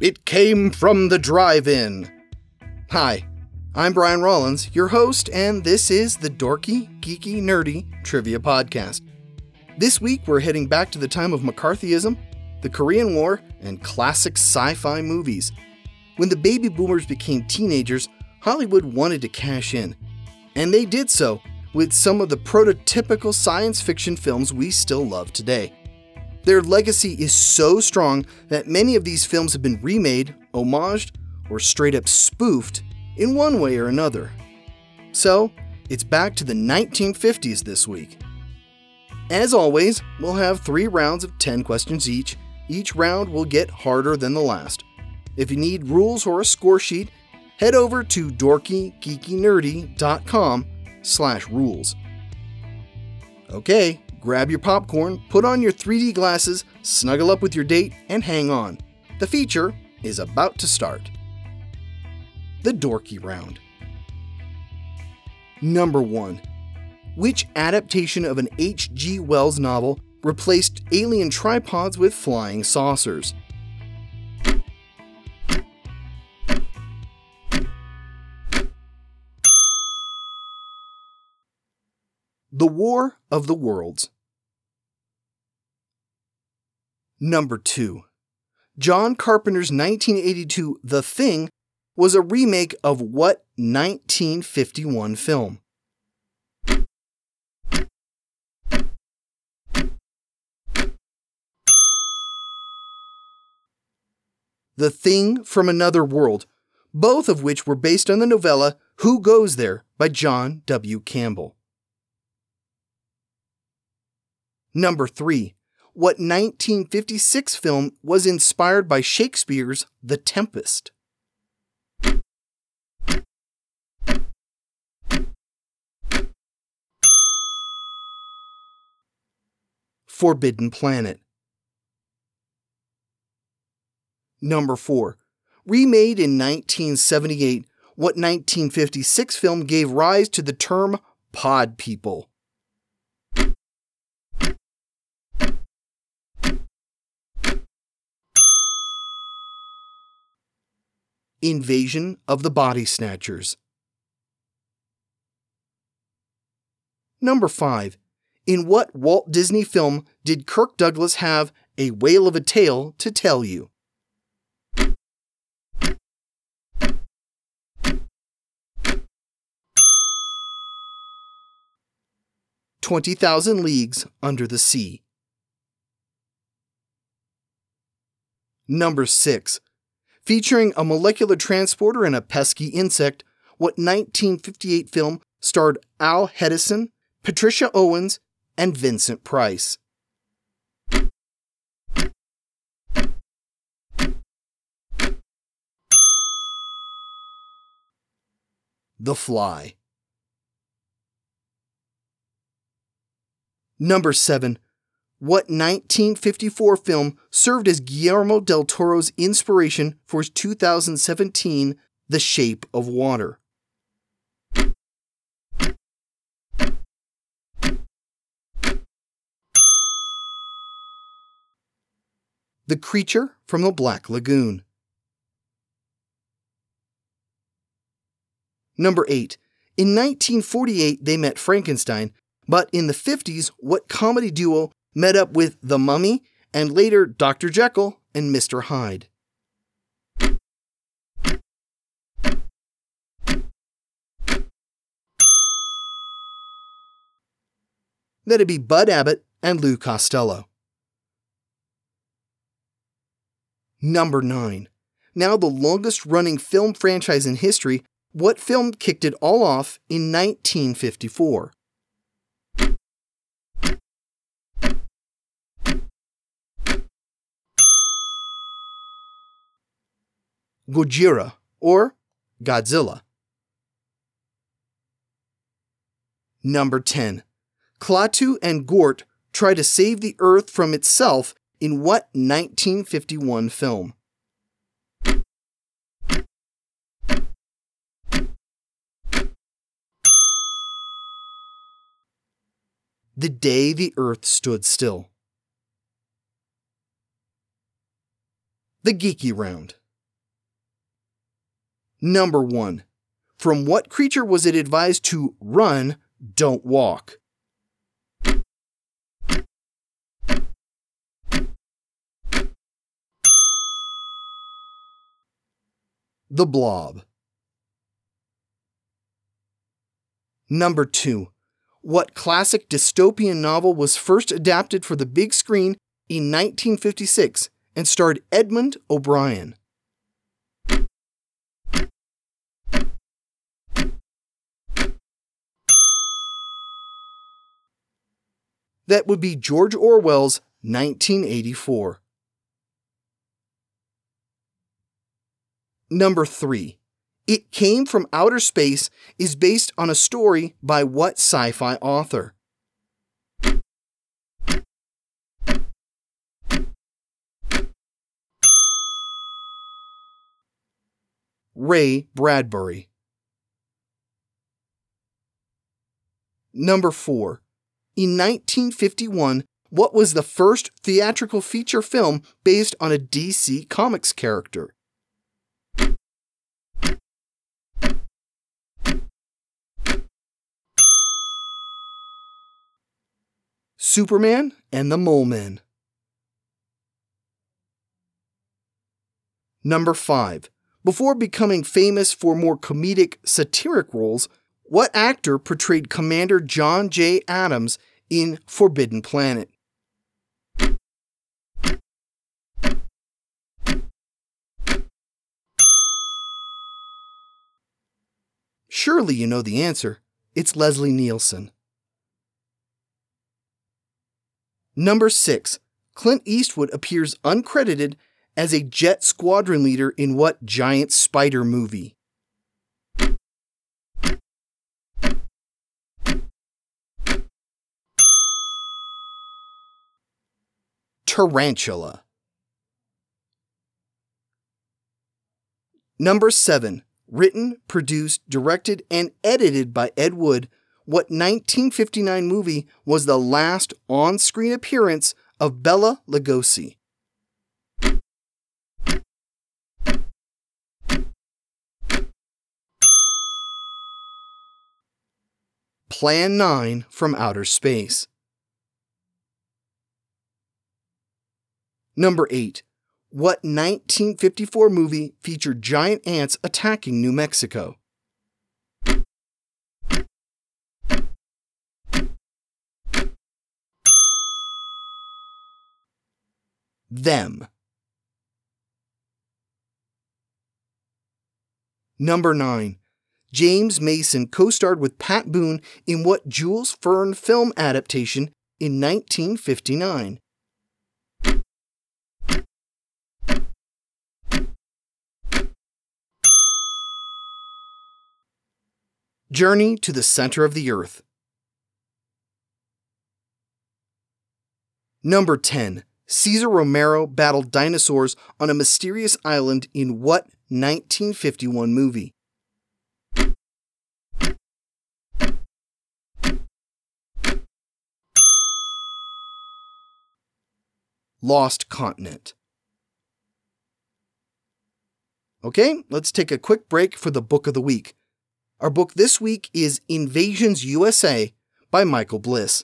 It came from the drive in. Hi, I'm Brian Rollins, your host, and this is the Dorky, Geeky, Nerdy Trivia Podcast. This week we're heading back to the time of McCarthyism, the Korean War, and classic sci fi movies. When the baby boomers became teenagers, Hollywood wanted to cash in. And they did so with some of the prototypical science fiction films we still love today. Their legacy is so strong that many of these films have been remade, homaged, or straight up spoofed in one way or another. So, it's back to the 1950s this week. As always, we'll have three rounds of 10 questions each. Each round will get harder than the last. If you need rules or a score sheet, head over to dorkygeekynerdy.com slash rules. Okay, grab your popcorn, put on your 3D glasses, snuggle up with your date, and hang on. The feature is about to start. The Dorky Round. Number 1. Which adaptation of an H.G. Wells novel replaced alien tripods with flying saucers? The War of the Worlds. Number 2. John Carpenter's 1982 The Thing was a remake of what 1951 film? The Thing from Another World, both of which were based on the novella Who Goes There by John W. Campbell. Number 3. What 1956 film was inspired by Shakespeare's The Tempest? Forbidden Planet. Number 4. Remade in 1978, what 1956 film gave rise to the term pod people? Invasion of the Body Snatchers. Number 5. In what Walt Disney film did Kirk Douglas have a whale of a tale to tell you? Twenty Thousand Leagues Under the Sea. Number 6 featuring a molecular transporter and a pesky insect, what 1958 film starred Al Hedison, Patricia Owens, and Vincent Price. The Fly. Number 7 what 1954 film served as Guillermo del Toro's inspiration for his 2017 The Shape of Water? The Creature from the Black Lagoon. Number 8. In 1948, they met Frankenstein, but in the 50s, what comedy duo met up with the Mummy and later Dr. Jekyll and Mr. Hyde. That'd be Bud Abbott and Lou Costello. Number 9. Now the longest running film franchise in history, what film kicked it all off in 1954? Gojira, or Godzilla. Number 10. Klaatu and Gort try to save the Earth from itself in what 1951 film? The Day the Earth Stood Still. The Geeky Round. Number 1. From what creature was it advised to run, don't walk? The Blob. Number 2. What classic dystopian novel was first adapted for the big screen in 1956 and starred Edmund O'Brien? That would be George Orwell's 1984. Number 3. It Came from Outer Space is based on a story by what sci fi author? Ray Bradbury. Number 4. In 1951, what was the first theatrical feature film based on a DC Comics character? Superman and the Mole Men. Number 5. Before becoming famous for more comedic, satiric roles, what actor portrayed Commander John J. Adams in Forbidden Planet? Surely you know the answer. It's Leslie Nielsen. Number 6. Clint Eastwood appears uncredited as a jet squadron leader in what giant spider movie? Tarantula. Number 7. Written, produced, directed, and edited by Ed Wood, what 1959 movie was the last on screen appearance of Bela Lugosi? Plan 9 from Outer Space. Number 8. What 1954 movie featured giant ants attacking New Mexico? Them. Number 9. James Mason co starred with Pat Boone in what Jules Verne film adaptation in 1959? Journey to the Center of the Earth. Number 10. Cesar Romero battled dinosaurs on a mysterious island in what 1951 movie? Lost Continent. Okay, let's take a quick break for the book of the week. Our book this week is Invasions USA by Michael Bliss.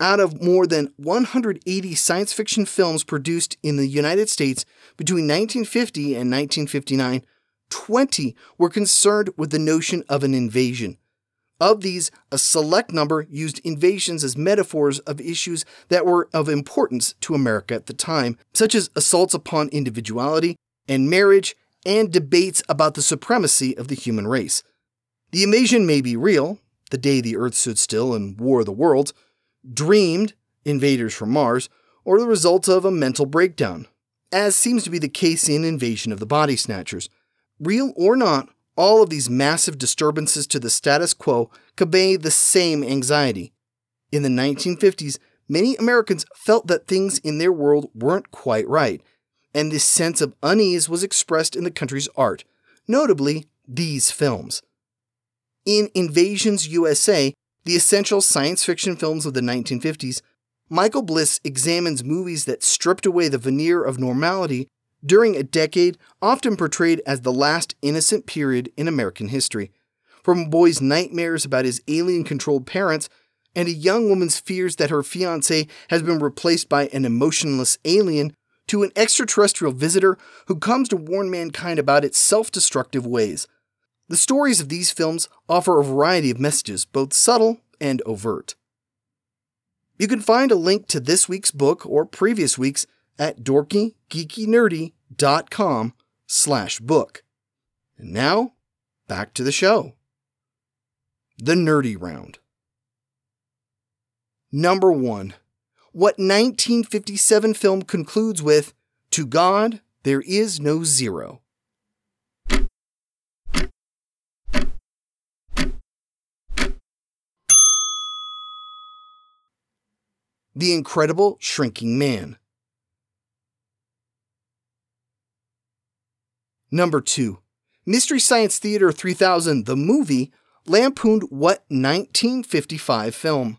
Out of more than 180 science fiction films produced in the United States between 1950 and 1959, 20 were concerned with the notion of an invasion. Of these, a select number used invasions as metaphors of issues that were of importance to America at the time, such as assaults upon individuality and marriage, and debates about the supremacy of the human race. The invasion may be real, the day the Earth stood still and war the worlds, dreamed, invaders from Mars, or the result of a mental breakdown, as seems to be the case in Invasion of the Body Snatchers. Real or not, all of these massive disturbances to the status quo convey the same anxiety. In the 1950s, many Americans felt that things in their world weren't quite right, and this sense of unease was expressed in the country's art, notably these films. In Invasions USA, the essential science fiction films of the 1950s, Michael Bliss examines movies that stripped away the veneer of normality during a decade often portrayed as the last innocent period in American history. From a boy's nightmares about his alien controlled parents and a young woman's fears that her fiance has been replaced by an emotionless alien to an extraterrestrial visitor who comes to warn mankind about its self destructive ways. The stories of these films offer a variety of messages, both subtle and overt. You can find a link to this week's book or previous week's at dorkygeekynerdy.com slash book. And now, back to the show. The Nerdy Round. Number 1. What 1957 film concludes with, To God, there is no zero. The Incredible Shrinking Man. Number 2. Mystery Science Theater 3000, the movie, lampooned what 1955 film?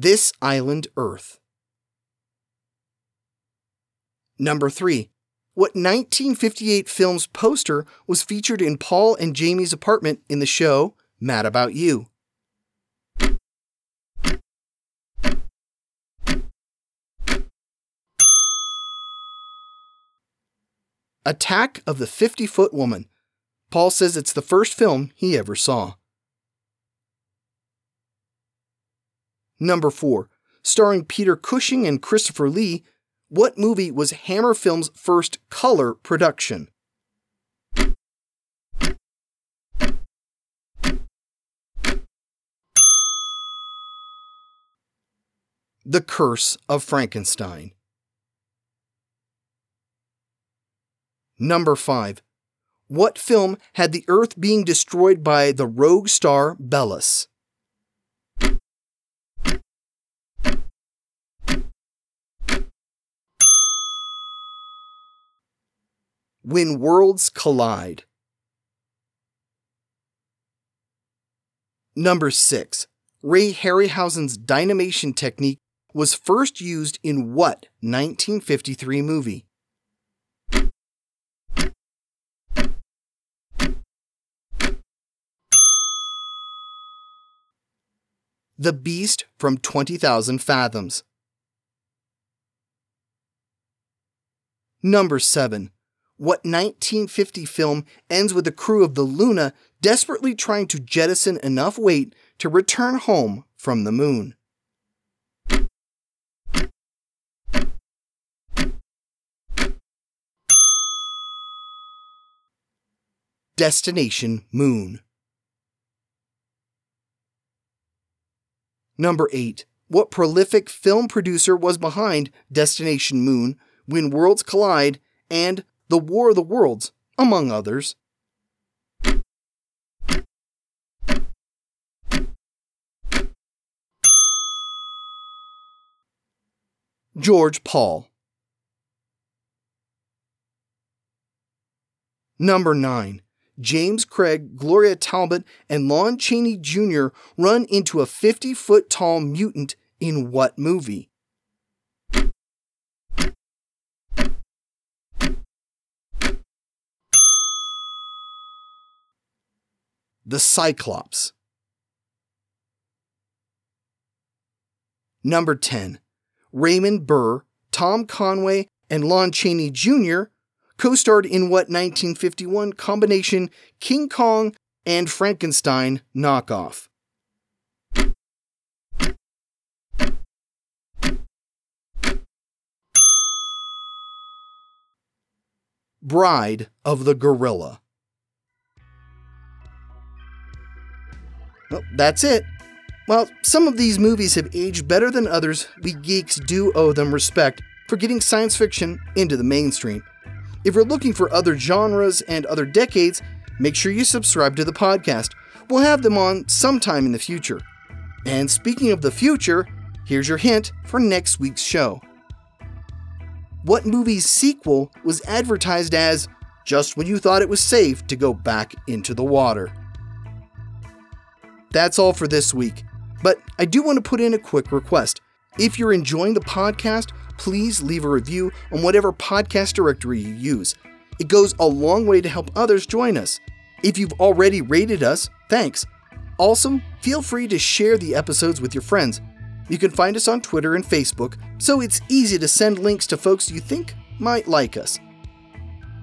This Island Earth. Number 3. What 1958 film's poster was featured in Paul and Jamie's apartment in the show Mad About You? Attack of the 50 Foot Woman. Paul says it's the first film he ever saw. Number 4. Starring Peter Cushing and Christopher Lee, what movie was Hammer Film's first color production? The Curse of Frankenstein. Number 5. What film had the Earth being destroyed by the rogue star Bellus? When Worlds Collide. Number 6. Ray Harryhausen's dynamation technique was first used in what 1953 movie? The Beast from 20,000 Fathoms. Number 7. What 1950 film ends with the crew of the Luna desperately trying to jettison enough weight to return home from the moon? Destination Moon. Number 8. What prolific film producer was behind Destination Moon, When Worlds Collide, and The War of the Worlds, among others? George Pal. Number 9. James Craig, Gloria Talbott, and Lon Chaney Jr. run into a 50 foot tall mutant in what movie? The Cyclops. Number 10. Raymond Burr, Tom Conway, and Lon Chaney Jr co starred in what 1951 combination King Kong and Frankenstein knockoff? Bride of the Gorilla. Well, that's it. While some of these movies have aged better than others, we geeks do owe them respect for getting science fiction into the mainstream. If you're looking for other genres and other decades, make sure you subscribe to the podcast. We'll have them on sometime in the future. And speaking of the future, here's your hint for next week's show. What movie's sequel was advertised as just when you thought it was safe to go back into the water? That's all for this week. But I do want to put in a quick request. If you're enjoying the podcast, please leave a review on whatever podcast directory you use. It goes a long way to help others join us. If you've already rated us, thanks. Also, feel free to share the episodes with your friends. You can find us on Twitter and Facebook, so it's easy to send links to folks you think might like us.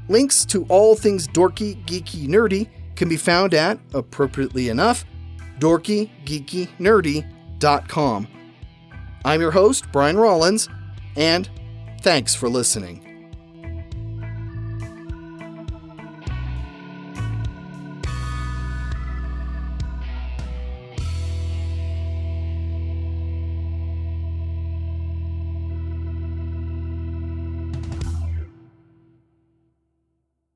Links to all things dorky, geeky, nerdy can be found at, appropriately enough, dorkygeekynerdy.com. I'm your host, Brian Rollins, and thanks for listening.